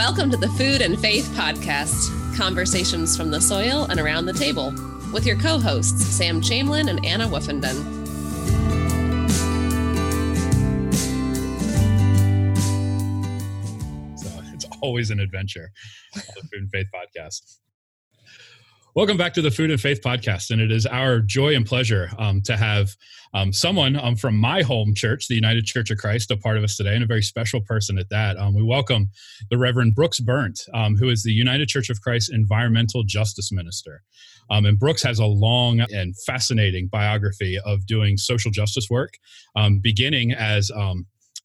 Welcome to the Food and Faith Podcast, conversations from the soil and around the table, with your co hosts, Sam Chamlin and Anna Woofenden. So it's always an adventure, the Food and Faith Podcast. Welcome back to the Food and Faith Podcast. And it is our joy and pleasure um, to have um, someone um, from my home church, the United Church of Christ, a part of us today, and a very special person at that. Um, we welcome the Reverend Brooks Berndt, um, who is the United Church of Christ Environmental Justice Minister. Um, and Brooks has a long and fascinating biography of doing social justice work, beginning as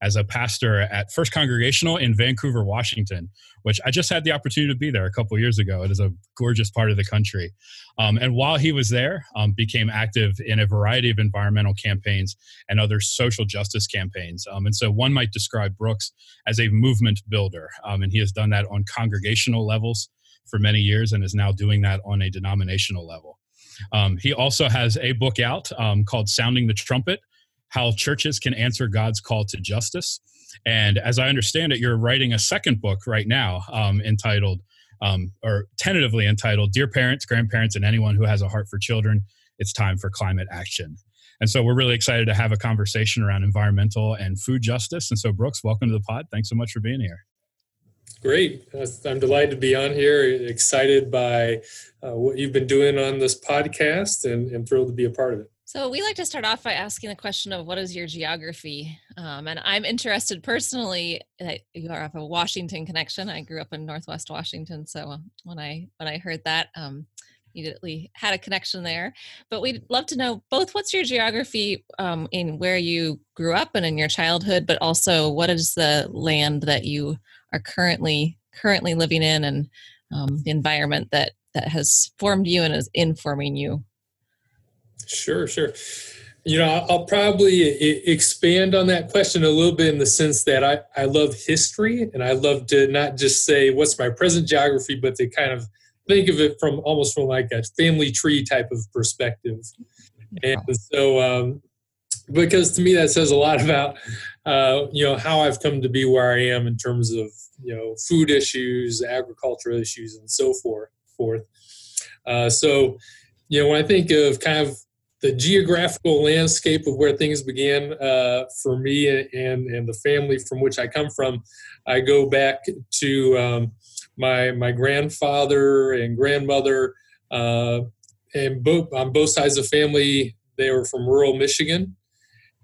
as a pastor at First Congregational in Vancouver, Washington, which I just had the opportunity to be there a couple years ago. It is a gorgeous part of the country. Um, and while he was there, um, became active in a variety of environmental campaigns and other social justice campaigns. Um, and so one might describe Brooks as a movement builder, um, and he has done that on congregational levels for many years and is now doing that on a denominational level. Um, he also has a book out um, called Sounding the Trumpet how churches can answer God's call to justice. And as I understand it, you're writing a second book right now um, entitled, um, or tentatively entitled, Dear Parents, Grandparents, and Anyone Who Has a Heart for Children, It's Time for Climate Action. And so we're really excited to have a conversation around environmental and food justice. And so, Brooks, welcome to the pod. Thanks so much for being here. Great. I'm delighted to be on here, excited by uh, what you've been doing on this podcast, and, and thrilled to be a part of it. So we like to start off by asking the question of what is your geography? Um, and I'm interested personally that you are of a Washington connection. I grew up in Northwest Washington, so when I when I heard that, um, immediately had a connection there. But we'd love to know both what's your geography um, in where you grew up and in your childhood, but also what is the land that you are currently currently living in and um, the environment that that has formed you and is informing you Sure, sure. You know, I'll probably expand on that question a little bit in the sense that I, I love history and I love to not just say what's my present geography, but to kind of think of it from almost from like a family tree type of perspective. And so, um, because to me that says a lot about, uh, you know, how I've come to be where I am in terms of, you know, food issues, agricultural issues, and so forth. Forth. Uh, so, you know, when I think of kind of the geographical landscape of where things began uh, for me and, and the family from which I come from, I go back to um, my my grandfather and grandmother, uh, and both on both sides of the family, they were from rural Michigan,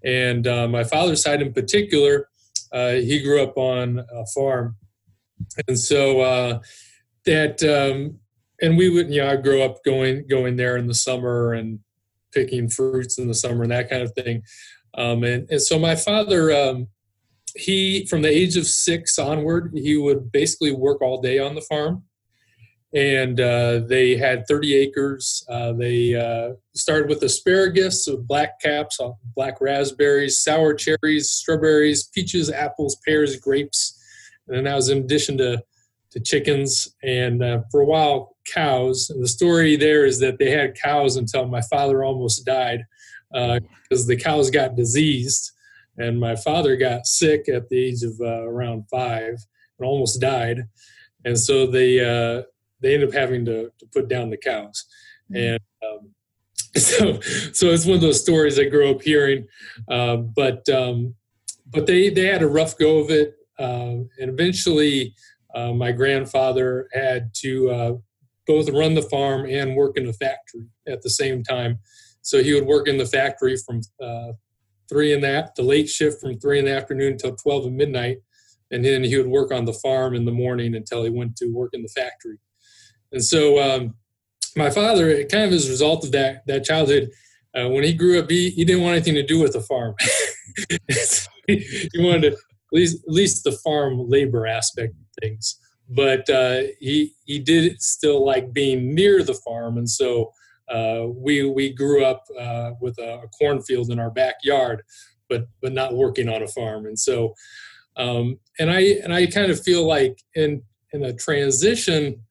and uh, my father's side in particular, uh, he grew up on a farm, and so uh, that. Um, and we would, you know, I grew up going going there in the summer and picking fruits in the summer and that kind of thing. Um, and, and so my father, um, he, from the age of six onward, he would basically work all day on the farm. And uh, they had 30 acres. Uh, they uh, started with asparagus, so black caps, black raspberries, sour cherries, strawberries, peaches, apples, pears, grapes. And then that was in addition to to chickens and uh, for a while cows. And the story there is that they had cows until my father almost died because uh, the cows got diseased, and my father got sick at the age of uh, around five and almost died. And so they uh, they ended up having to, to put down the cows, mm-hmm. and um, so so it's one of those stories I grew up hearing. Uh, but um, but they they had a rough go of it, uh, and eventually uh, my grandfather had to uh, both run the farm and work in the factory at the same time. So he would work in the factory from uh, three in the, the late shift from three in the afternoon until 12 at midnight. And then he would work on the farm in the morning until he went to work in the factory. And so um, my father, kind of as a result of that, that childhood, uh, when he grew up, he, he didn't want anything to do with the farm. he, wanted to, least, at least the farm labor aspect of things. But uh, he he did still like being near the farm, and so uh, we we grew up uh, with a, a, cornfield in our backyard, but but not working on a farm, and so um, and I and I kind of feel like in in a transition,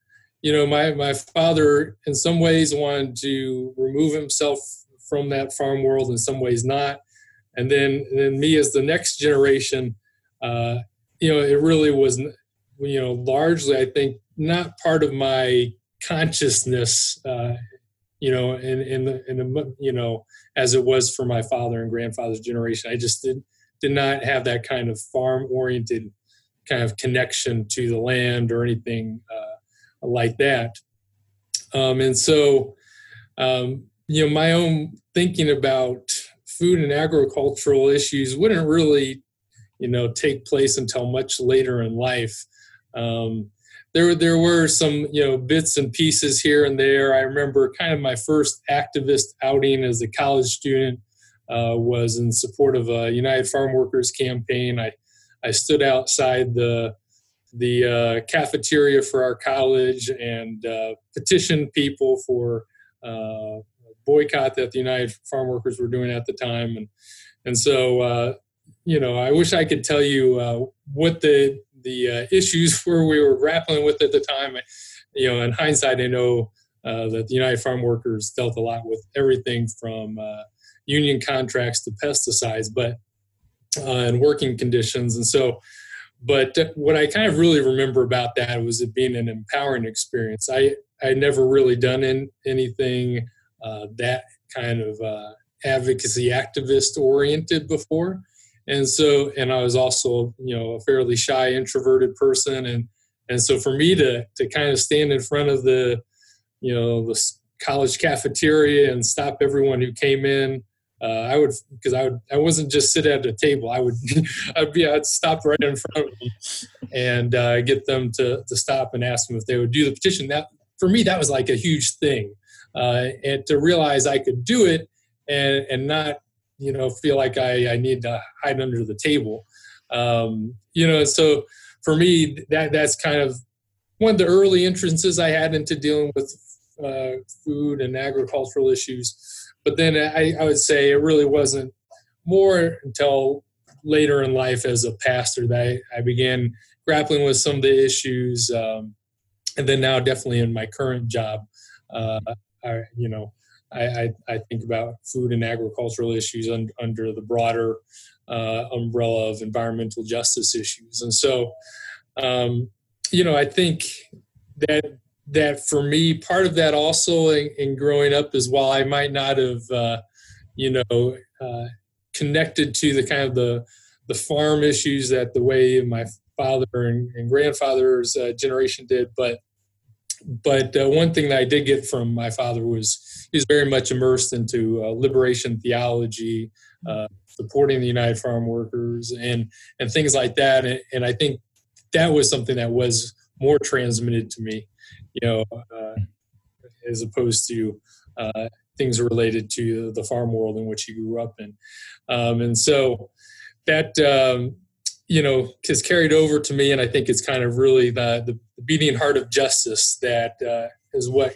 you know, my my father in some ways wanted to remove himself from that farm world, in some ways not, and then and then me as the next generation, uh, you know, it really was you know, largely, I think, not part of my consciousness, uh, you know, in, in the, in the, you know, as it was for my father and grandfather's generation. I just did, did not have that kind of farm oriented kind of connection to the land or anything uh, like that. Um, and so, um, you know, my own thinking about food and agricultural issues wouldn't really, you know, take place until much later in life. Um, there, there were some, you know, bits and pieces here and there. I remember kind of my first activist outing as a college student uh, was in support of a United Farm Workers campaign. I, I stood outside the the uh, cafeteria for our college and uh, petitioned people for uh, boycott that the United Farm Workers were doing at the time, and and so uh, you know I wish I could tell you uh, what the the uh, issues were we were grappling with at the time. You know, in hindsight, I know uh, that the United Farm Workers dealt a lot with everything from uh, union contracts to pesticides, but and working conditions, and so. But what I kind of really remember about that was it being an empowering experience. I I never really done in, anything uh, that kind of uh, advocacy activist oriented before and so and i was also you know a fairly shy introverted person and and so for me to to kind of stand in front of the you know the college cafeteria and stop everyone who came in uh, I would because I would I wasn't just sit at a table. I would I'd be I'd stop right in front of them and uh, get them to to stop and ask them if they would do the petition. That for me that was like a huge thing uh, and to realize I could do it and and not you know feel like I, I need to hide under the table. Um, you know, so for me that that's kind of one of the early entrances I had into dealing with uh, food and agricultural issues. But then I, I would say it really wasn't more until later in life as a pastor that I, I began grappling with some of the issues. Um, and then now, definitely in my current job, uh, I, you know, I, I, I, think about food and agricultural issues un, under the broader uh, umbrella of environmental justice issues. And so, um, you know, I think that that for me, part of that also in, in growing up is while I might not have, uh, you know, uh, connected to the kind of the the farm issues that the way my father and, and grandfather's uh, generation did, but but uh, one thing that I did get from my father was he was very much immersed into uh, liberation theology, uh, supporting the United Farm Workers, and and things like that. And, and, I think that was something that was more transmitted to me, you know, uh, as opposed to uh, things related to the farm world in which he grew up in. Um, and so that um, you know has carried over to me and i think it's kind of really the, the beating heart of justice that uh, is what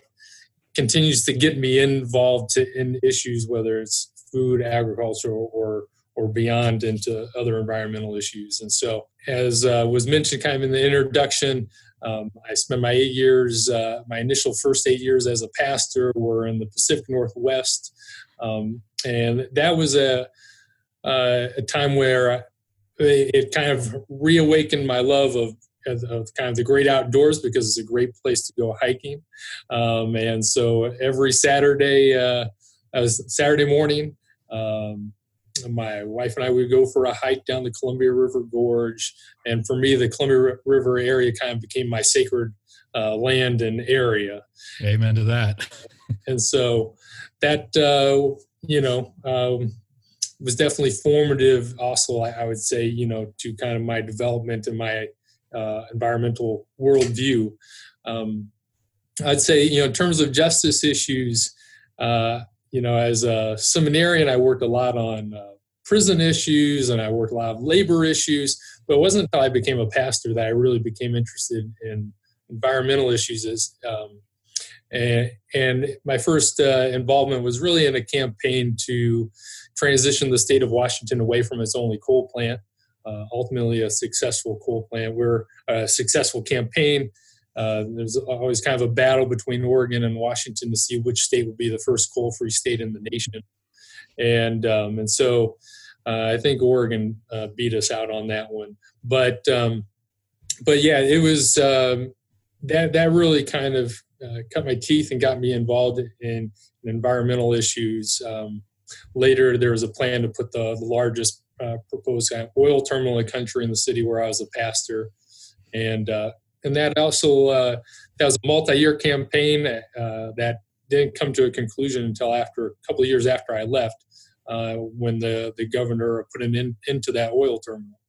continues to get me involved to, in issues whether it's food agriculture or or beyond into other environmental issues. And so as uh, was mentioned kind of in the introduction um, i spent my eight years uh, my initial first eight years as a pastor were in the pacific northwest. Um, and that was a, uh, a time where it kind of reawakened my love of, of, kind of the great outdoors because it's a great place to go hiking. Um, and so every Saturday, uh, was Saturday morning, um, my wife and I would go for a hike down the Columbia River Gorge. And for me, the Columbia River area kind of became my sacred uh, land and area. Amen to that. and so that, uh, you know, um, was definitely formative also i would say you know to kind of my development and my uh, environmental worldview um, i'd say you know in terms of justice issues uh, you know as a seminarian i worked a lot on uh, prison issues and i worked a lot of labor issues but it wasn't until i became a pastor that i really became interested in environmental issues as um, and, and, my first uh, involvement was really in a campaign to transition the state of Washington away from its only coal plant. Uh, ultimately, a successful coal plant. We're a successful campaign. Uh, there's always kind of a battle between Oregon and Washington to see which state will be the first coal-free state in the nation, and um, and so uh, I think Oregon uh, beat us out on that one. But um, but yeah, it was um, that that really kind of uh, cut my teeth and got me involved in, environmental issues. Um, later, there was a plan to put the, the largest uh, proposed oil terminal in the country in the city where I was a pastor, and uh, and that also uh, that was a multi-year campaign uh, that didn't come to a conclusion until after a couple of years after I left, uh, when the the governor put an end into that oil terminal.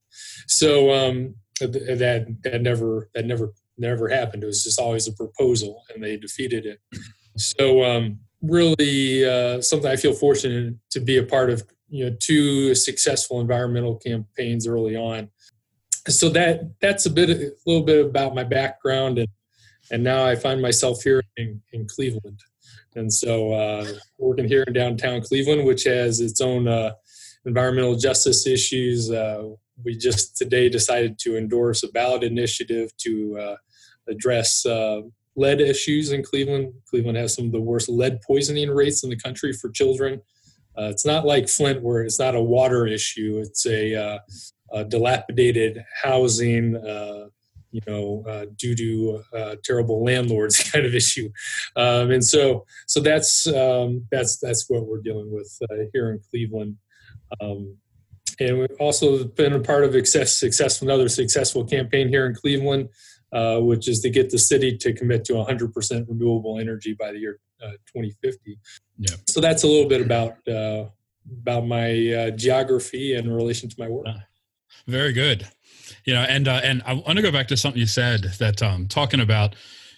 So um, that that never that never never happened. It was just always a proposal, and they defeated it. So um, really, uh, something I feel fortunate to be a part of. You know, two successful environmental campaigns early on. So that that's a bit, a little bit about my background, and and now I find myself here in, in Cleveland. And so, uh, working here in downtown Cleveland, which has its own uh, environmental justice issues, uh, we just today decided to endorse a ballot initiative to uh, address uh, lead issues in Cleveland. Cleveland has some of the worst lead poisoning rates in the country for children. Uh, it's not like Flint, where it's not a water issue. It's a, uh, a dilapidated housing, uh, you know, uh, due to uh, terrible landlords kind of issue. Um, and so, so that's um, that's that's what we're dealing with here in Cleveland. Um, and we've also been a part of success, successful another successful campaign here in Cleveland uh, which is to get the city to commit to 100% renewable energy by the year uh, 2050. Yeah. So that's a little bit about uh, about my uh, geography in relation to my work. Ah, very good. You know, and uh, and I want to go back to something you said that um, talking about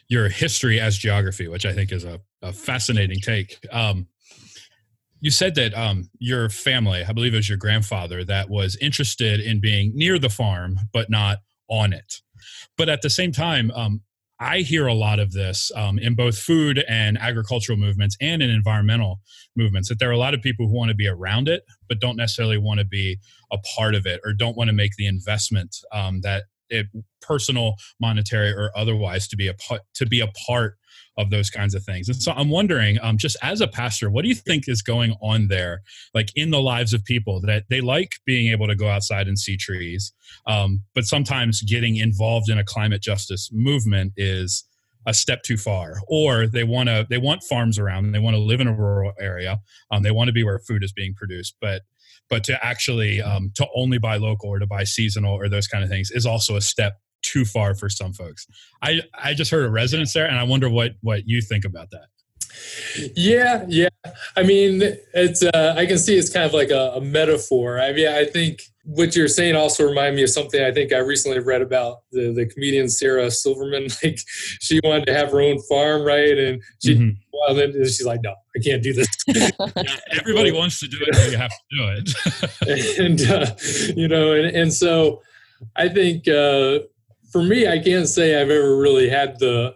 your history as geography, which I think is a, a fascinating take. Um, you said that um, your family, I believe it was your grandfather, that was interested in being near the farm but not on it. But at the same time, um, I hear a lot of this um, in both food and agricultural movements and in environmental movements that there are a lot of people who want to be around it, but don't necessarily want to be a part of it or don't want to make the investment um, that it personal, monetary, or otherwise to be a part to be a part of those kinds of things. And so I'm wondering, um, just as a pastor, what do you think is going on there, like in the lives of people that they like being able to go outside and see trees, um, but sometimes getting involved in a climate justice movement is a step too far or they want to they want farms around they want to live in a rural area um, they want to be where food is being produced but but to actually um, to only buy local or to buy seasonal or those kind of things is also a step too far for some folks. I I just heard a resonance there, and I wonder what what you think about that. Yeah, yeah. I mean, it's uh, I can see it's kind of like a, a, metaphor. I mean, I think what you're saying also remind me of something I think I recently read about the the comedian Sarah Silverman. Like, she wanted to have her own farm, right? And she, mm-hmm. well, then she's like, no, I can't do this. yeah, everybody wants to do it, you have to do it. and uh, you know, and and so I think. Uh, for me, I can't say I've ever really had the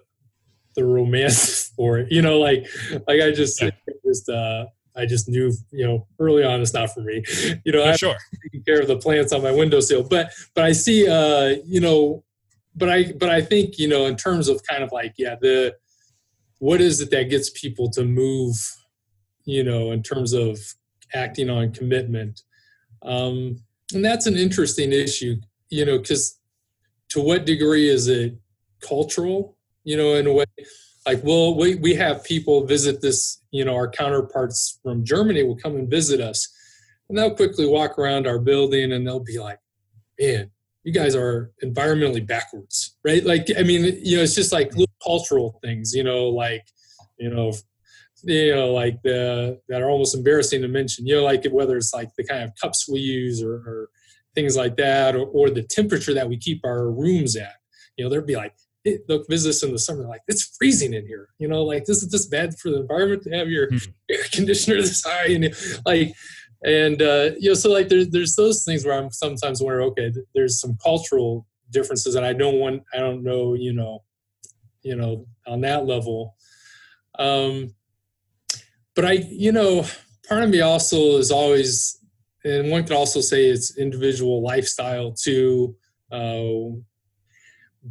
the romance for it. You know, like like I just yeah. just uh I just knew, you know, early on it's not for me. You know, I'm sure taking care of the plants on my windowsill. But but I see uh, you know, but I but I think, you know, in terms of kind of like, yeah, the what is it that gets people to move, you know, in terms of acting on commitment? Um, and that's an interesting issue, you know, because to what degree is it cultural you know in a way? Like well we, we have people visit this you know our counterparts from germany will come and visit us and they'll quickly walk around our building and they'll be like man you guys are environmentally backwards right? Like i mean you know it's just like little cultural things you know like you know you know like the that are almost embarrassing to mention you know like whether it's like the kind of cups we use or, or things like that, or, or the temperature that we keep our rooms at. You know, they'd be like, hey, they'll visit us in the summer, like, it's freezing in here. You know, like, this is just bad for the environment to have your mm-hmm. air conditioner this high. And like, and, uh, you know, so like there's, there's those things where I'm sometimes wondering, okay, there's some cultural differences and I don't want, I don't know, you know, you know, on that level. Um, but I, you know, part of me also is always and one could also say it's individual lifestyle too. Uh,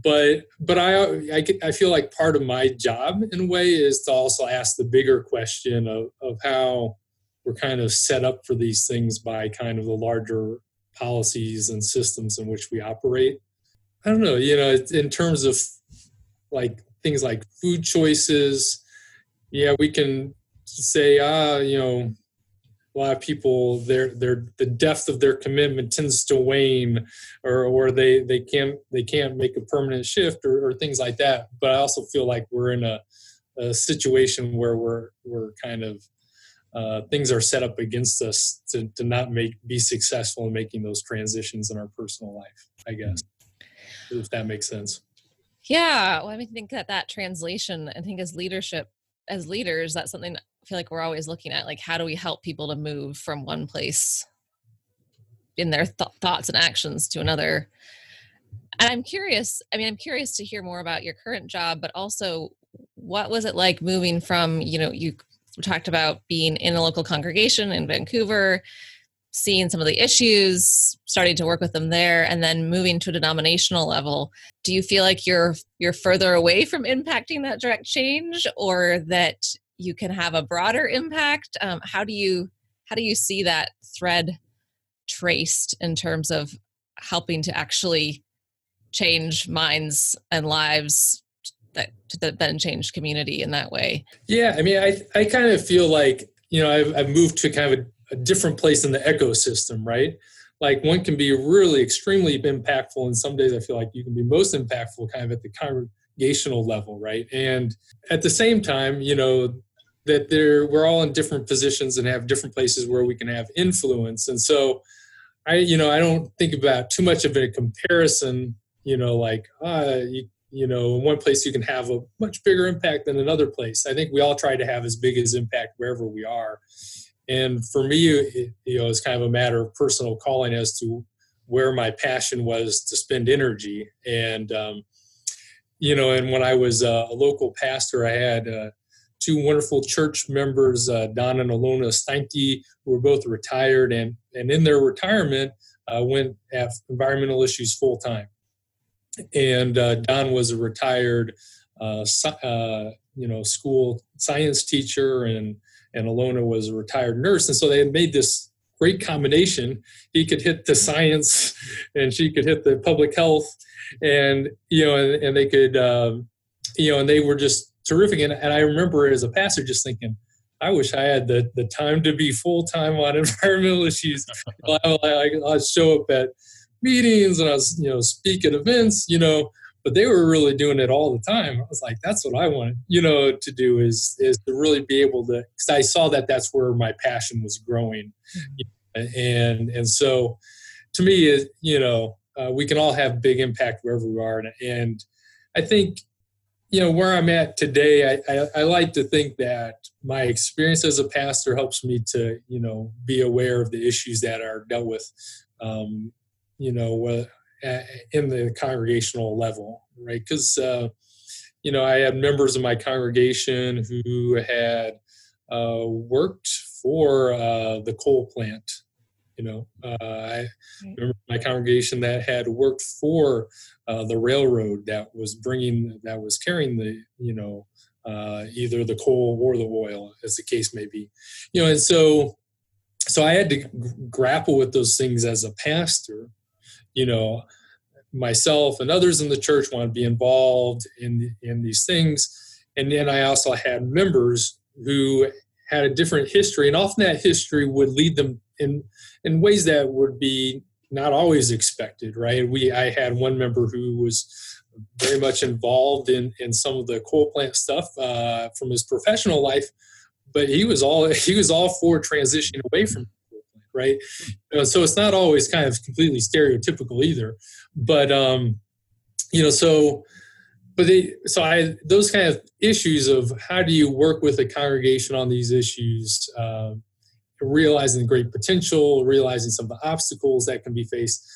but but I, I I feel like part of my job in a way is to also ask the bigger question of of how we're kind of set up for these things by kind of the larger policies and systems in which we operate. I don't know, you know, in terms of like things like food choices, yeah, we can say, ah, you know, a lot of people their their the depth of their commitment tends to wane or or they they can't they can't make a permanent shift or, or things like that. But i also feel like we're in a, a situation where we're we're kind of uh, things are set up against us to, to not make be successful in making those transitions in our personal life i guess if that makes sense. Yeah well i mean, think that that translation i think as leadership as leaders that's something feel like we're always looking at like how do we help people to move from one place in their th- thoughts and actions to another. And I'm curious, I mean I'm curious to hear more about your current job but also what was it like moving from, you know, you talked about being in a local congregation in Vancouver, seeing some of the issues, starting to work with them there and then moving to a denominational level. Do you feel like you're you're further away from impacting that direct change or that you can have a broader impact um, how do you how do you see that thread traced in terms of helping to actually change minds and lives that that then change community in that way? Yeah i mean i i kind of feel like you know i've, I've moved to kind of a, a different place in the ecosystem right? Like one can be really extremely impactful and some days i feel like you can be most impactful kind of at the congregational level right? And at the same time you know that they're we're all in different positions and have different places where we can have influence. And so i you know i don't think about too much of a comparison you know like uh you, you know in one place you can have a much bigger impact than another place. I think we all try to have as big as impact wherever we are. And for me it, you know it's kind of a matter of personal calling as to where my passion was to spend energy. And um, you know and when i was a local pastor i had uh, two wonderful church members, uh, Don and Alona Steinke, who were both retired, and and in their retirement uh, went at environmental issues full time. And uh, Don was a retired, uh, uh, you know, school science teacher, and and Alona was a retired nurse, and so they had made this great combination. He could hit the science, and she could hit the public health, and you know, and, and they could, um, you know, and they were just terrific. And, and I remember as a pastor just thinking, I wish I had the, the time to be full time on environmental issues. I, I, I show up at meetings and I was, you know, speak at events, you know, but they were really doing it all the time. I was like, that's what I wanted, you know, to do is is to really be able to. Because I saw that that's where my passion was growing, mm-hmm. and and so to me, you know, uh, we can all have big impact wherever we are, and, and I think you know where i'm at today I, I, I, like to think that my experience as a pastor helps me to you know be aware of the issues that are dealt with um, you know in the congregational level right? Because uh, you know i had members of my congregation who had uh, worked for uh, the coal plant you know, uh, I remember my congregation that had worked for uh, the railroad that was bringing, that was carrying the, you know, uh, either the coal or the oil, as the case may be. You know, and so, so I had to g- grapple with those things as a pastor. You know, myself and others in the church want to be involved in in these things, and then I also had members who had a different history, and often that history would lead them in in ways that would be not always expected, right? We I had one member who was very much involved in in some of the coal plant stuff uh, from his professional life, but he was all he was all for transitioning away from coal plant, right? You know, so it's not always kind of completely stereotypical either, but um, you know, so but they, so I those kind of issues of how do you work with a congregation on these issues. Uh, realizing the great potential, realizing some of the obstacles that can be faced.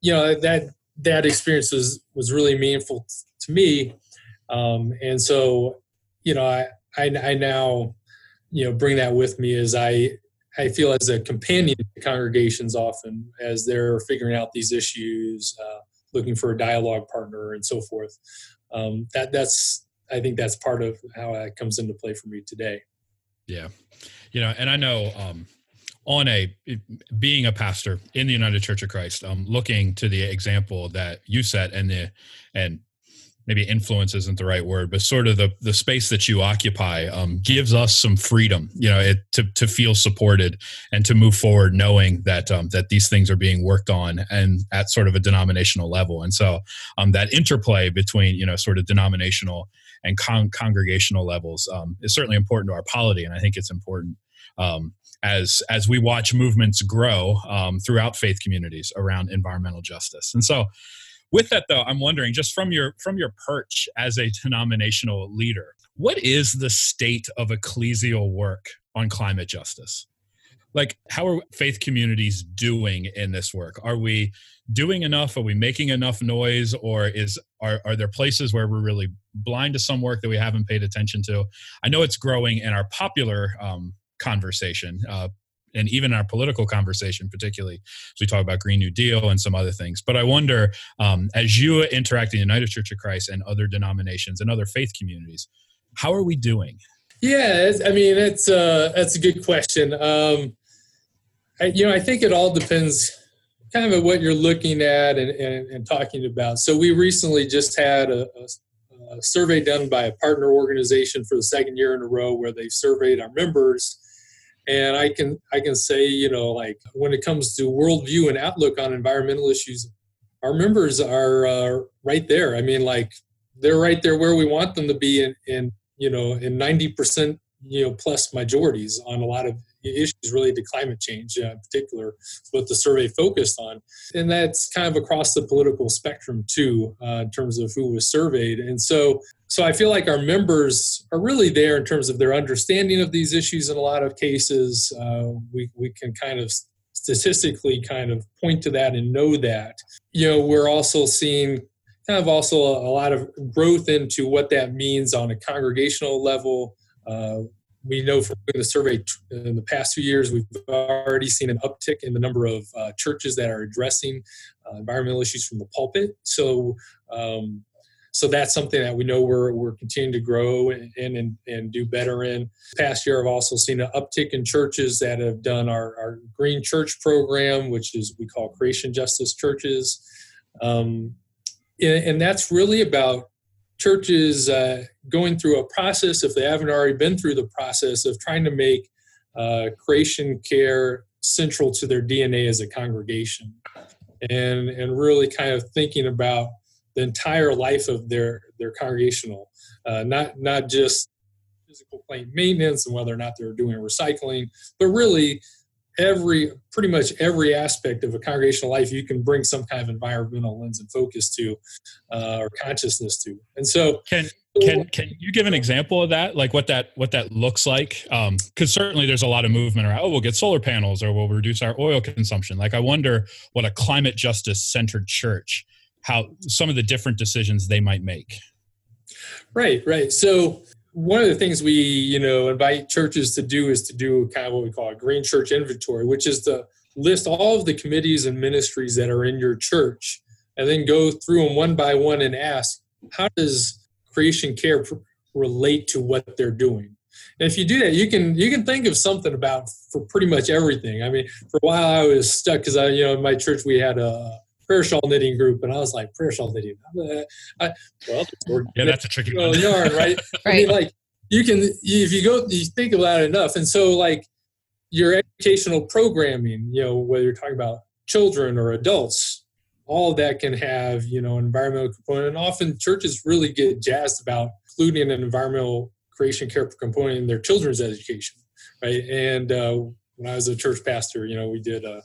You know that that experience was was really meaningful to me, um, and so you know I, I, I now you know bring that with me as I I feel as a companion to congregations often as they're figuring out these issues, uh, looking for a dialogue partner and so forth. Um, that that's I think that's part of how it comes into play for me today. Yeah, you know, and I know um, on a being a pastor in the United Church of Christ, um, looking to the example that you set and the and maybe influence isn't the right word, but sort of the the space that you occupy um, gives us some freedom, you know, it, to to feel supported and to move forward, knowing that um, that these things are being worked on and at sort of a denominational level. And so um, that interplay between you know sort of denominational and con- congregational levels um, is certainly important to our polity, and I think it's important. Um, as as we watch movements grow um, throughout faith communities around environmental justice, and so with that though i'm wondering just from your from your perch as a denominational leader what is the state of ecclesial work on climate justice? Like how are faith communities doing in this work? Are we doing enough? Are we making enough noise? Or is are, are there places where we're really blind to some work that we haven't paid attention to? I know it's growing in our popular um, conversation uh, and even our political conversation, particularly as we talk about Green New Deal and some other things. But I wonder, um, as you interact in the United Church of Christ and other denominations and other faith communities, how are we doing? Yeah, I mean, it's uh, that's a good question. Um, I, you know, I think it all depends kind of at what you're looking at and, and, and talking about. So we recently just had a, a, a survey done by a partner organization for the second year in a row where they've surveyed our members and i can i can say you know like when it comes to worldview and outlook on environmental issues our members are uh, right there. I mean like they're right there where we want them to be in, in you know in 90% you know plus majorities on a lot of issues related to climate change uh, in particular what the survey focused on. And that's kind of across the political spectrum too uh, in terms of who was surveyed. And so so I feel like our members are really there in terms of their understanding of these issues in a lot of cases. Uh, we, we can kind of statistically kind of point to that and know that. You know, we're also seeing kind of also a, lot of growth into what that means on a congregational level. Uh, we know from the survey in the past few years, we've already seen an uptick in the number of uh, churches that are addressing uh, environmental issues from the pulpit. So, um, so that's something that we know we're, we're continuing to grow in and, and do better in. Past year, I've also seen an uptick in churches that have done our, our Green Church program, which is we call Creation Justice Churches. Um, and, and, that's really about churches uh, going through a process, if they haven't already been through the process, of trying to make uh, creation care central to their DNA as a congregation. And, and really kind of thinking about the entire life of their their congregational, uh, not not just physical plant maintenance and whether or not they're doing recycling, but really every pretty much every aspect of a congregational life you can bring some kind of environmental lens and focus to uh, or consciousness to. And so can can can you give an example of that? Like what that what that looks like? Because um, certainly there's a lot of movement around oh we'll get solar panels or we'll reduce our oil consumption. Like i wonder what a climate justice centered church how some of the different decisions they might make. Right, right. So one of the things we, you know, invite churches to do is to do kind of what we call a green church inventory, which is to list all of the committees and ministries that are in your church and then go through them one by one and ask, how does creation care relate to what they're doing? And if you do that, you can you can think of something about for pretty much everything. I mean, for a while I was stuck because I, you know, in my church we had a prayer shawl knitting group, and I was like, prayer shawl knitting. I, well, yeah, that's a tricky one. yarn, right? right? I mean, like you can if you go, you think about it enough, and so like your educational programming, you know, whether you're talking about children or adults, all of that can have you know environmental component. And often churches really get jazzed about including an environmental creation care component in their children's education, right? And uh, when I was a church pastor, you know, we did a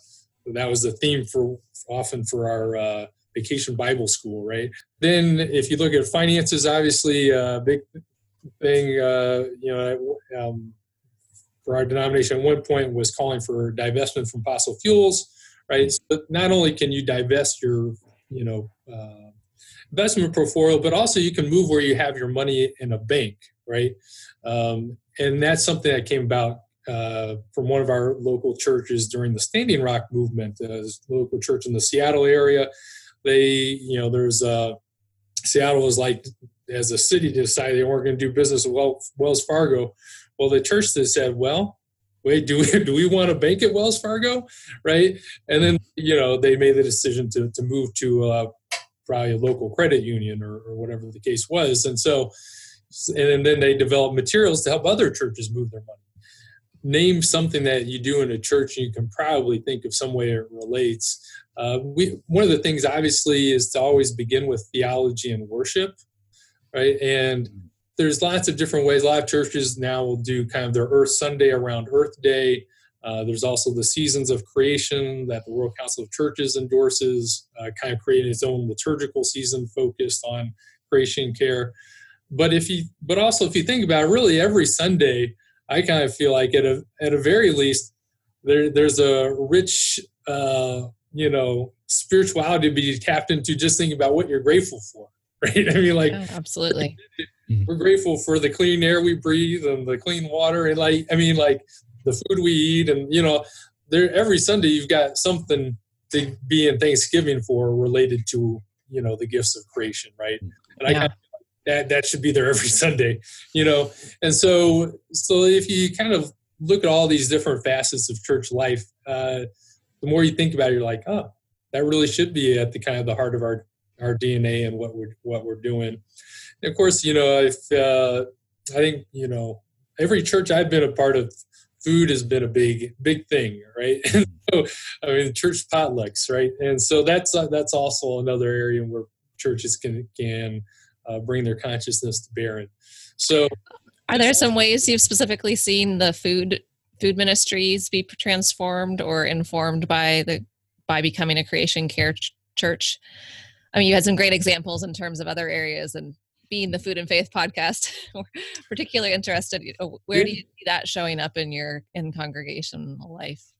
that was the theme for often for our uh, vacation Bible school, right? Then, if you look at finances, obviously a uh, big thing, uh, you know, um, for our denomination at one point was calling for divestment from fossil fuels, right? So not only can you divest your, you know, uh, investment portfolio, but also you can move where you have your money in a bank, right? Um, and that's something that came about uh, from one of our local churches during the Standing Rock movement, a local church in the Seattle area. They, you know, there's uh, Seattle was like, as a city, decided they weren't going to do business with Wells Fargo. Well, the church that said, well, wait, do we do we want to bank at Wells Fargo, right? And then you know they made the decision to to move to uh, probably a local credit union or, or whatever the case was, and so and then they developed materials to help other churches move their money. Name something that you do in a church, and you can probably think of some way it relates. Uh, we one of the things obviously is to always begin with theology and worship, right? And there's lots of different ways. A lot of churches now will do kind of their Earth Sunday around Earth Day. Uh, there's also the seasons of creation that the World Council of Churches endorses, uh, kind of creating its own liturgical season focused on creation care. But if you, but also if you think about it, really every Sunday, I kind of feel like at a at a very least, there there's a rich, uh, you know, spirituality to be tapped into just thinking about what you're grateful for, right? I mean, like oh, absolutely. Mm-hmm. we're grateful for the clean air we breathe and the clean water and like i mean like the food we eat and you know there every sunday you've got something to be in thanksgiving for related to you know the gifts of creation right and yeah. i that that should be there every sunday you know and so so if you kind of look at all these different facets of church life uh, the more you think about it you're like oh that really should be at the kind of the heart of our our dna and what we're what we're doing And of course, you know, if uh, I think you know every church I've been a part of, food has been a big big thing, right? I mean, church potlucks, right? And so that's uh, that's also another area where churches can can uh, bring their consciousness to bear. And so, are there some ways you've specifically seen the food food ministries be transformed or informed by the by becoming a creation care ch- church? I mean, you had some great examples in terms of other areas and being the food and faith podcast we're particularly interested where do you see that showing up in your in congregational life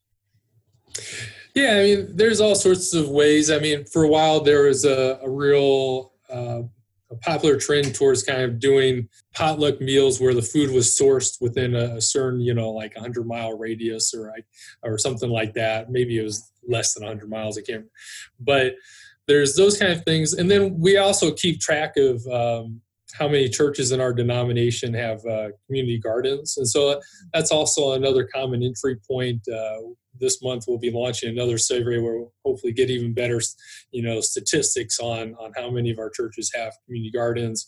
yeah i mean there's all sorts of ways i mean for a while there was a, a real uh, a popular trend towards kind of doing potluck meals where the food was sourced within a, a certain you know like 100 mile radius or or something like that. Maybe it was less than 100 miles i can't but there's those kind of things. And then we also keep track of um, how many churches in our denomination have uh, community gardens. And so that's also another common entry point uh, this month we'll be launching another survey where we'll hopefully get even better you know statistics on on how many of our churches have community gardens.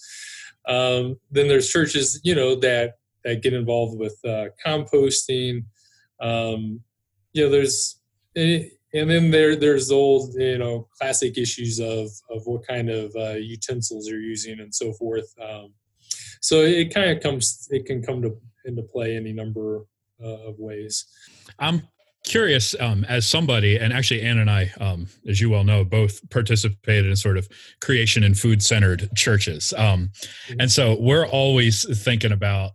Um, then there's churches you know that that get involved with uh, composting. Um, you know there's eh, and then there there's old you know classic issues of of what kind of uh, utensils you're using and so forth. Um, so it kind of comes it can come to into play any number uh, of ways. I'm curious um, as somebody and actually ann and i um, as you well know both participated in sort of creation and food centered churches. Um, and so we're always thinking about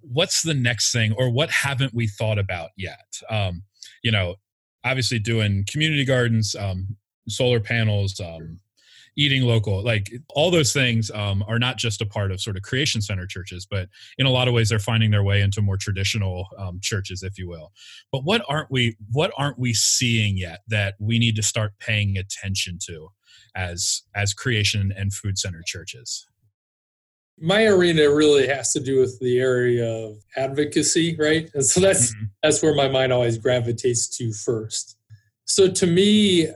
what's the next thing or what haven't we thought about yet? Um, you know obviously doing community gardens, um, solar panels, um, eating local, like all those things um, are not just a part of sort of creation center churches, but in a lot of ways they're finding their way into more traditional um, churches, if you will. But what aren't we? What aren't we seeing yet that we need to start paying attention to as as creation and food center churches? My arena really has to do with the area of advocacy right? And so that's mm-hmm. that's where my mind always gravitates to first. So to me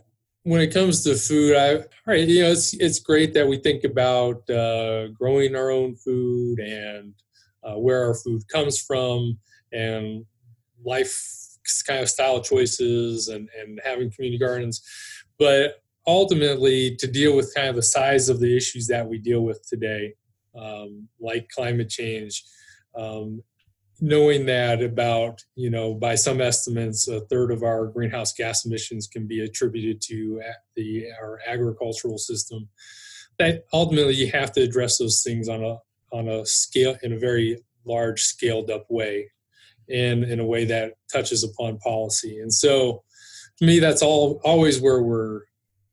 when it comes to food i all right you know it's it's great that we think about uh, growing our own food and uh, where our food comes from and life kind of style choices and and having community gardens. But ultimately to deal with kind of the size of the issues that we deal with today um, like climate change, um, knowing that about you know by some estimates a third of our greenhouse gas emissions can be attributed to the our agricultural system that ultimately you have to address those things on a on a scale in a very large scaled up way and in a way that touches upon policy. And so to me that's all always where we're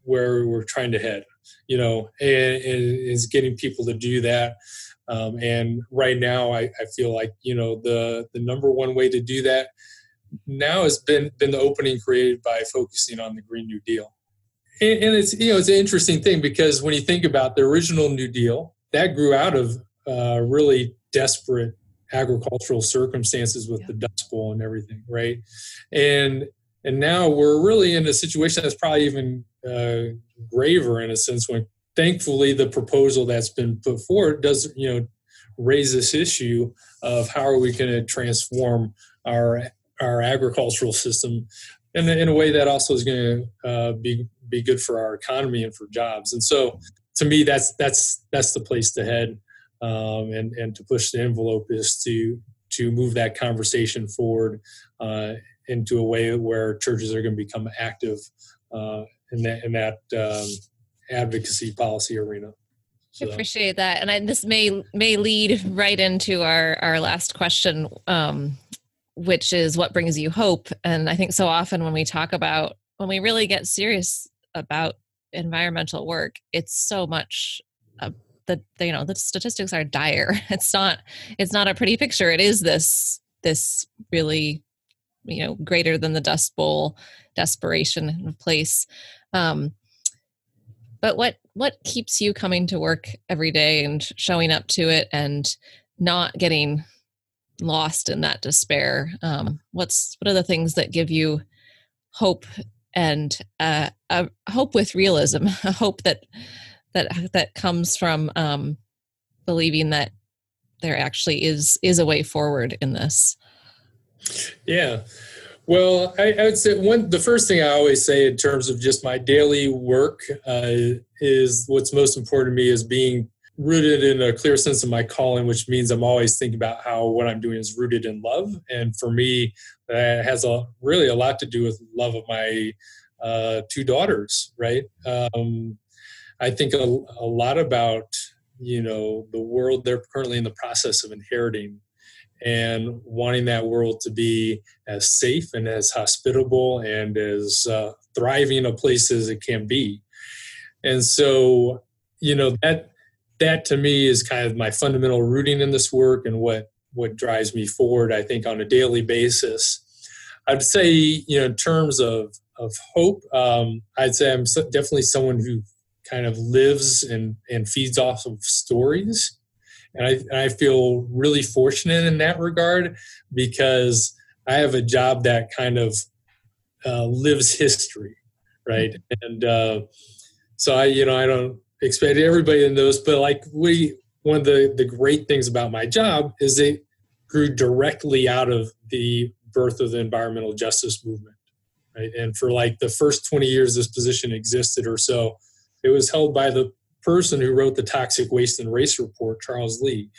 where we're trying to head you know, and, and is getting people to do that. Um, and right now, I, I feel like you know the the number one way to do that now has been been the opening created by focusing on the Green New Deal. And, and it's you know it's an interesting thing because when you think about the original New Deal, that grew out of uh, really desperate agricultural circumstances with yeah. the Dust Bowl and everything, right? And and now we're really in a situation that's probably even uh, graver in a sense when thankfully the proposal that's been put forward does you know raise this issue of how are we going to transform our our agricultural system in, in a way that also is going to uh, be be good for our economy and for jobs. And so, to me, that's that's that's the place to head, um, and and to push the envelope is to to move that conversation forward uh, into a way where churches are going to become active uh, in that in that um, advocacy policy arena. So. I appreciate that, and I, this may may lead right into our our last question, um, which is what brings you hope. And I think so often when we talk about when we really get serious about environmental work, it's so much. Uh, the, the you know the statistics are dire. It's not it's not a pretty picture. It is this this really you know greater than the Dust Bowl desperation place. Um, but what what keeps you coming to work every day and showing up to it and not getting lost in that despair? Um, what's what are the things that give you hope and uh, a hope with realism a hope that that that comes from um, believing that there actually is is a way forward in this? Yeah well, I, I, would say one. The first thing I always say in terms of just my daily work uh, is what's most important to me is being rooted in a clear sense of my calling, which means I'm always thinking about how what I'm doing is rooted in love. And for me, that has a really a lot to do with love of my uh, two daughters. Right. Um, I think a, a lot about you know the world they're currently in the process of inheriting and wanting that world to be as safe and as hospitable and as uh, thriving a place as it can be. And so, you know, that that to me is kind of my fundamental rooting in this work and what what drives me forward. I think on a daily basis. I'd say, you know, in terms of of hope, um, I'd say I'm definitely someone who kind of lives and and feeds off of stories and I, I feel really fortunate in that regard because I have a job that kind of uh, lives history, right? And uh, so I, you know, I don't expect everybody to know this, but like we, one of the, the great things about my job is it grew directly out of the birth of the environmental justice movement, right? And for like the first 20 years this position existed or so, it was held by the person who wrote the toxic waste and race report, Charles Lee.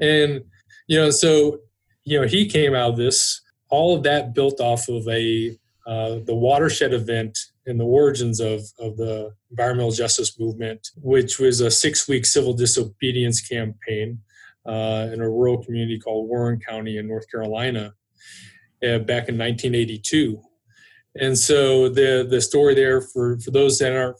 And, you know, so, you know, he came out of this, all of that built off of a, uh, the watershed event and the origins of, of the environmental justice movement, which was a six week civil disobedience campaign uh, in a rural community called Warren County in North Carolina uh, back in 1982. And so the the story there for for those that aren't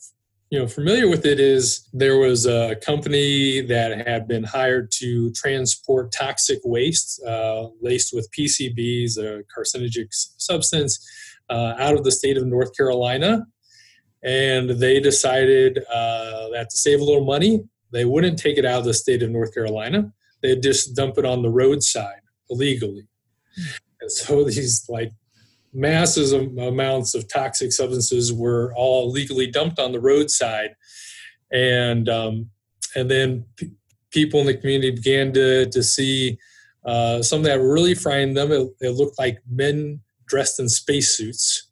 you know familiar with it is there was a company that had been hired to transport toxic waste uh, laced with PCBs, a carcinogenic substance, uh, out of the state of North Carolina, and they decided uh, that to save a little money, they wouldn't take it out of the state of North Carolina. They'd just dump it on the roadside illegally. And so these like massive amounts of toxic substances were all legally dumped on the roadside, and um, and then p- people in the community began to to see uh, something that really frightened them. It, it, looked like men dressed in spacesuits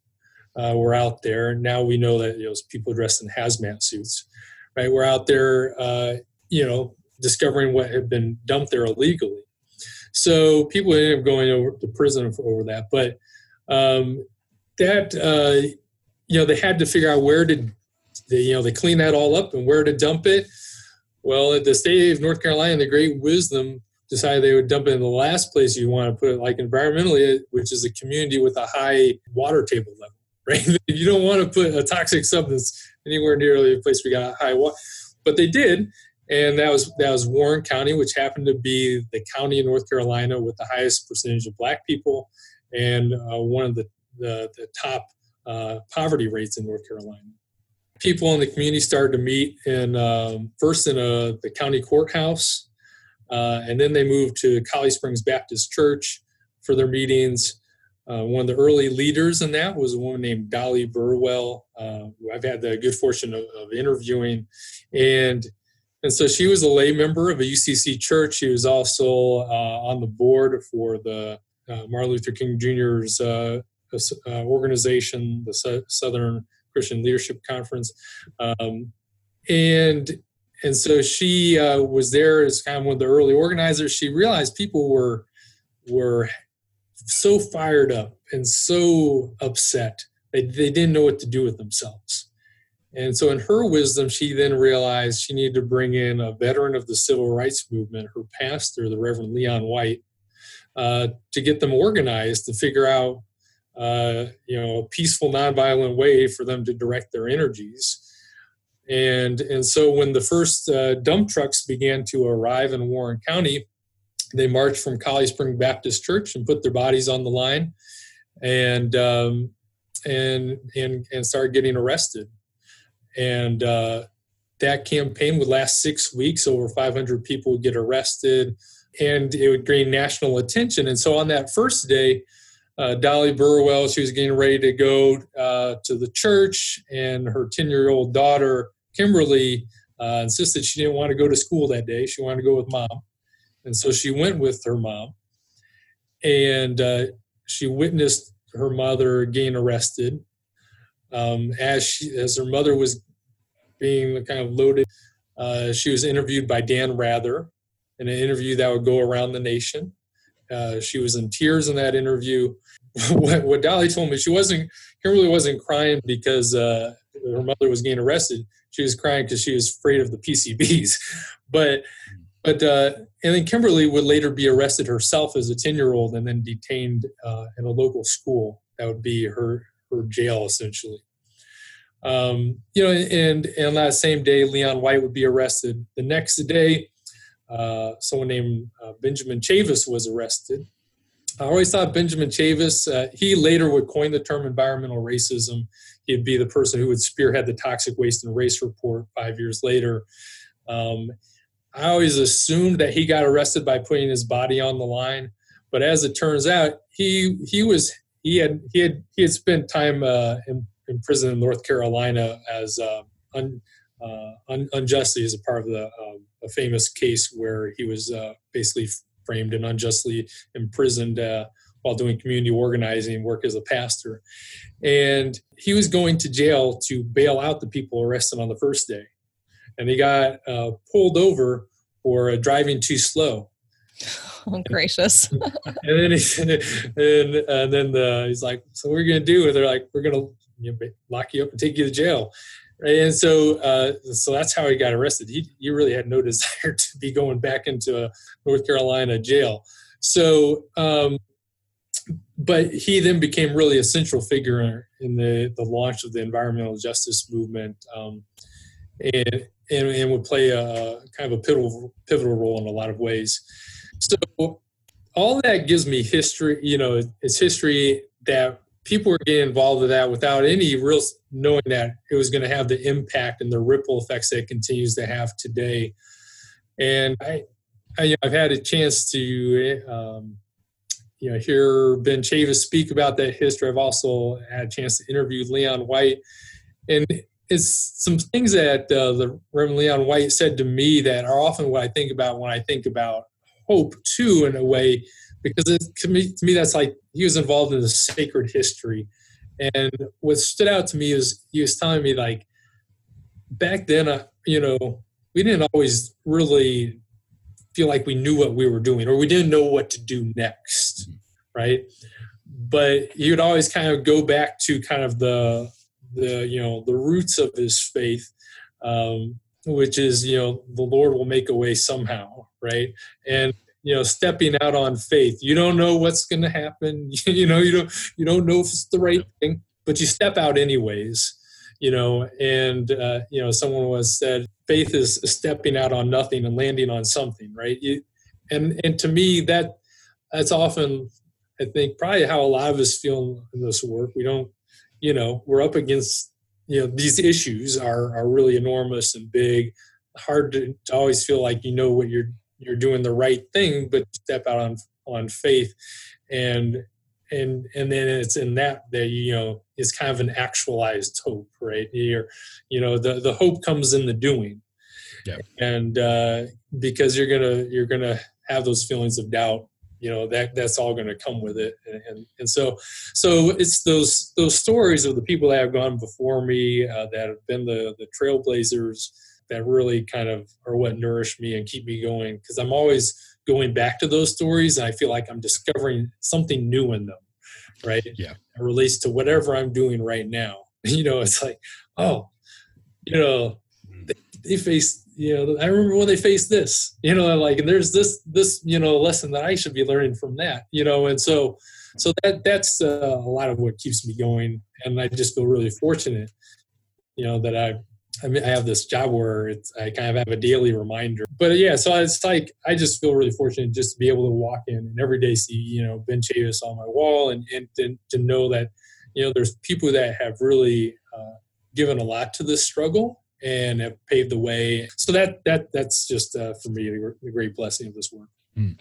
uh, were out there. Now we know that it was people dressed in hazmat suits. Right, we're out there, uh, you know, discovering what had been dumped there illegally. So people ended up going over to prison over that, but um, that uh, you know they had to figure out where to they, you know they clean that all up and where to dump it. Well, the state of North Carolina, the great wisdom decided they would dump it in the last place you want to put it, like environmentally, which is a community with a high water table level. Right? you don't want to put a toxic substance anywhere near the place we got high water, but they did, and that was that was Warren County, which happened to be the county in North Carolina with the highest percentage of Black people and uh, one of the, the, the top uh, poverty rates in North Carolina. People in the community started to meet in um, first in a, the county courthouse Uh, and then they moved to Coley Springs Baptist Church for their meetings. Uh, one of the early leaders in that was a woman named Dollie Burwell, uh, who I've had the good fortune of, of, interviewing. And, and so she was a lay member of a UCC church. She was also uh, on the board for the uh, Martin Luther King Jr.'s uh, uh, organization, the Southern Christian Leadership Conference. Um, and and so she uh, was there as kind of one of the early organizers. She realized people were were so fired up and so upset they, they didn't know what to do with themselves. And so, in her wisdom, she then realized she needed to bring in a veteran of the civil rights movement, her pastor, the Reverend Leon White, uh, to get them organized to figure out, uh, you know, a peaceful, nonviolent way for them to direct their energies. And, and so when the first uh, dump trucks began to arrive in Warren County, they marched from Coley Spring Baptist Church and put their bodies on the line and, um, and, and, and started getting arrested. And uh, that campaign would last six weeks. Over 500 people would get arrested and it would gain national attention. And so on that first day, uh, Dollie Burwell, she was getting ready to go uh, to the church, and her 10 year old daughter Kimberly uh, insisted she didn't want to go to school that day. She wanted to go with mom. And so she went with her mom. And uh, she witnessed her mother getting arrested. Um, as, she, as her mother was being kind of loaded, uh, she was interviewed by Dan Rather in an interview that would go around the nation. Uh, she was in tears in that interview. what, what, Dollie told me, she wasn't, Kimberly wasn't crying because uh, her mother was getting arrested she was crying because she was afraid of the PCBs. but but uh, and then Kimberly would later be arrested herself as a ten year old and then detained uh, in a local school. That would be her her jail essentially. Um, you know, and and that same day, Leon White would be arrested. The next day, uh, someone named uh, Benjamin Chavis was arrested. I always thought Benjamin Chavis, uh, he later would coin the term environmental racism he'd be the person who would spearhead the toxic waste and race report five years later. Um, I always assumed that he got arrested by putting his body on the line, but as it turns out, he he was he had he had he had spent time uh, in, in prison in North Carolina as uh, un, uh, un, unjustly as a part of the a famous case where he was uh, basically framed and unjustly imprisoned uh, while doing community organizing work as a pastor. And he was going to jail to bail out the people arrested on the first day. And he got uh, pulled over for uh, driving too slow. Oh, gracious. and then, he, and, and then the, he's like, So what are you going to do? And they're like, We're going to you know, lock you up and take you to jail. And so, uh, so that's how he got arrested. He, he really had no desire to be going back into a North Carolina jail. So, um, but he then became really a central figure in the, the launch of the environmental justice movement um, and, and, and, would play a kind of a pivotal, pivotal role in a lot of ways. So all that gives me history, you know, it's history that people were getting involved with that without any real knowing that it was going to have the impact and the ripple effects that it continues to have today. And I, I have had a chance to um, you know, hear Ben Chavis speak about that history. I've also had a chance to interview Leon White, and it's some things that uh, the Reverend Leon White said to me that are often what I think about when I think about hope too, in a way, because it, to me, to me that's like he was involved in the sacred history, and what stood out to me is he was telling me like back then, uh, you know, we didn't always really feel like we knew what we were doing or we didn't know what to do next, right? But he would always kind of go back to kind of the the you know the roots of his faith, um, which is you know the Lord will make a way somehow, right? And you know stepping out on faith. You don't know what's going to happen. you know you don't you don't know if it's the right thing, but you step out anyways you know and uh, you know someone was said faith is stepping out on nothing and landing on something right you, and and to me that that's often i think probably how a lot of us feel in this work we don't you know we're up against you know these issues are are really enormous and big hard to, to always feel like you know what you're you're doing the right thing, but step out on on faith, and and and then it's in that that you know is kind of an actualized hope, right? You're, you know, the the hope comes in the doing, yeah. and uh, because you're gonna you're gonna have those feelings of doubt you know that that's all going to come with it and, and, and so so it's those those stories of the people that have gone before me uh, that have been the the trailblazers that really kind of are what nourish me and keep me going because i'm always going back to those stories and i feel like i'm discovering something new in them right? Yeah. It relates to whatever i'm doing right now. You know it's like oh you know they, they face you know i remember when they faced this you know like and there's this this you know lesson that i should be learning from that you know and so so that that's uh, a lot of what keeps me going and i just feel really fortunate you know that i I, mean, I have this job where it's, I kind of have a daily reminder. But yeah, so it's like I just feel really fortunate just to be able to walk in and every day see you know Ben Chavis on my wall and and to, to know that you know there's people that have really uh, given a lot to this struggle and have paved the way. So that that that's just uh, for me a, great blessing of this work. Mm.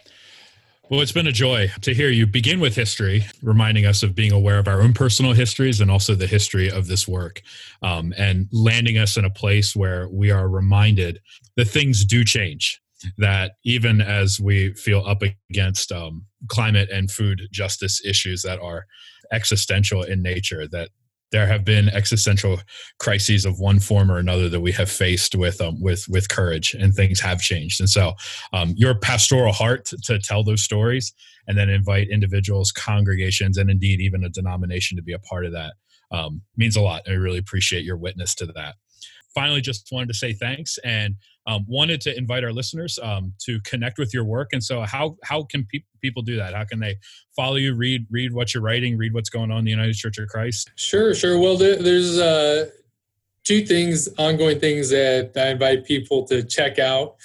Well, it's been a joy to hear you begin with history, reminding us of being aware of our own personal histories and also the history of this work, um, and landing us in a place where we are reminded that things do change. That even as we feel up against um, climate and food justice issues that are existential in nature, that there have been existential crises of one form or another that we have faced with um, with with courage, and things have changed. And so, um, your pastoral heart to tell those stories, and then invite individuals, congregations, and indeed even a denomination to be a part of that um, means a lot. I really appreciate your witness to that. Finally, just wanted to say thanks and um, wanted to invite our listeners um, to connect with your work. And so, how how can pe- people do that? How can they follow you, read read what you're writing, read what's going on in the United Church of Christ? Sure, sure. Well, there, there's uh, two things, ongoing things that I invite people to check out.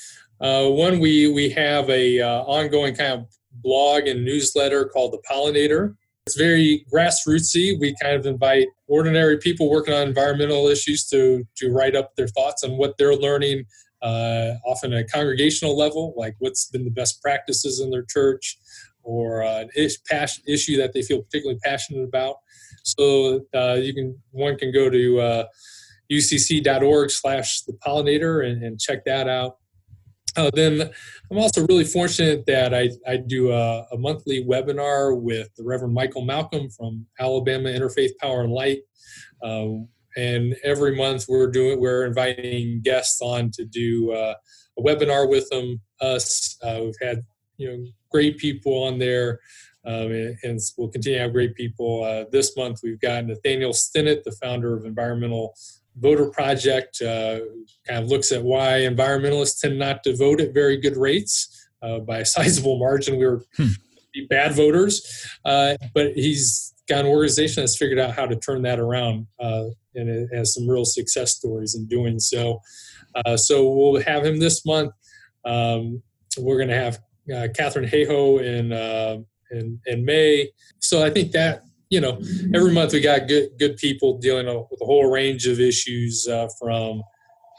Uh, one, we we have a uh, ongoing kind of blog and newsletter called the Pollinator. It's very grassrootsy. We kind of invite ordinary people working on environmental issues to to write up their thoughts on what they're learning uh, often a congregational level, like what's been the best practices in their church, or uh, an issue that they feel particularly passionate about. So uh, you can one can go to uh, ucc.org/slash the pollinator and, and, check that out. Uh, then I'm also really fortunate that I, I do a, a, monthly webinar with the Reverend Michael Malcolm from Alabama Interfaith Power and Light. Uh, and every month we're doing we're inviting guests on to do uh, a webinar with them us uh, we've had you know great people on there um, and, and, we'll continue to have great people uh, this month we've got nathaniel stinnett the founder of environmental voter project uh, kind of looks at why environmentalists tend not to vote at very good rates uh, by a sizable margin we were hmm. bad voters uh, but he's got an organization that's figured out how to turn that around and it has some real success stories in doing so. Uh, so we'll have him this month. Um, we're going to have uh, Katharine Hayhoe in, uh, in in May. So I think that you know every month we got good good people dealing with a whole range of issues uh, from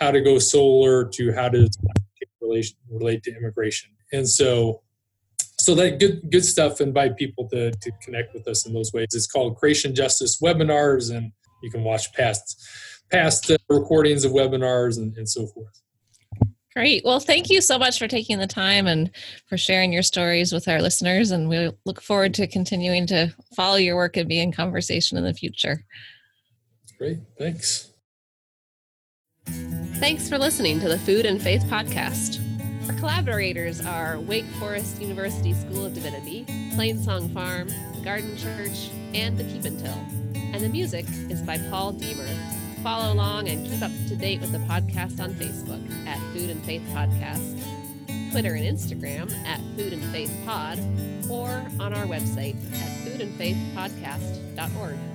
how to go solar to how to relate to immigration. And so so that good good stuff invite people to, to connect with us in those ways it's called creation justice webinars and you can watch past past uh, recordings of webinars and, and so forth. Great. Well, thank you so much for taking the time and for sharing your stories with our listeners. And we look forward to continuing to follow your work and be in conversation in the future. Great. Thanks. Thanks for listening to the Food and Faith Podcast. Our collaborators are Wake Forest University School of Divinity, Plainsong Farm, Garden Church, and the Keep and Till and the music is by Paul Deemer. Follow along and keep up to date with the podcast on Facebook at Food and Faith Podcast, Twitter and Instagram at Food and Faith Pod, or on our website at foodandfaithpodcast.org.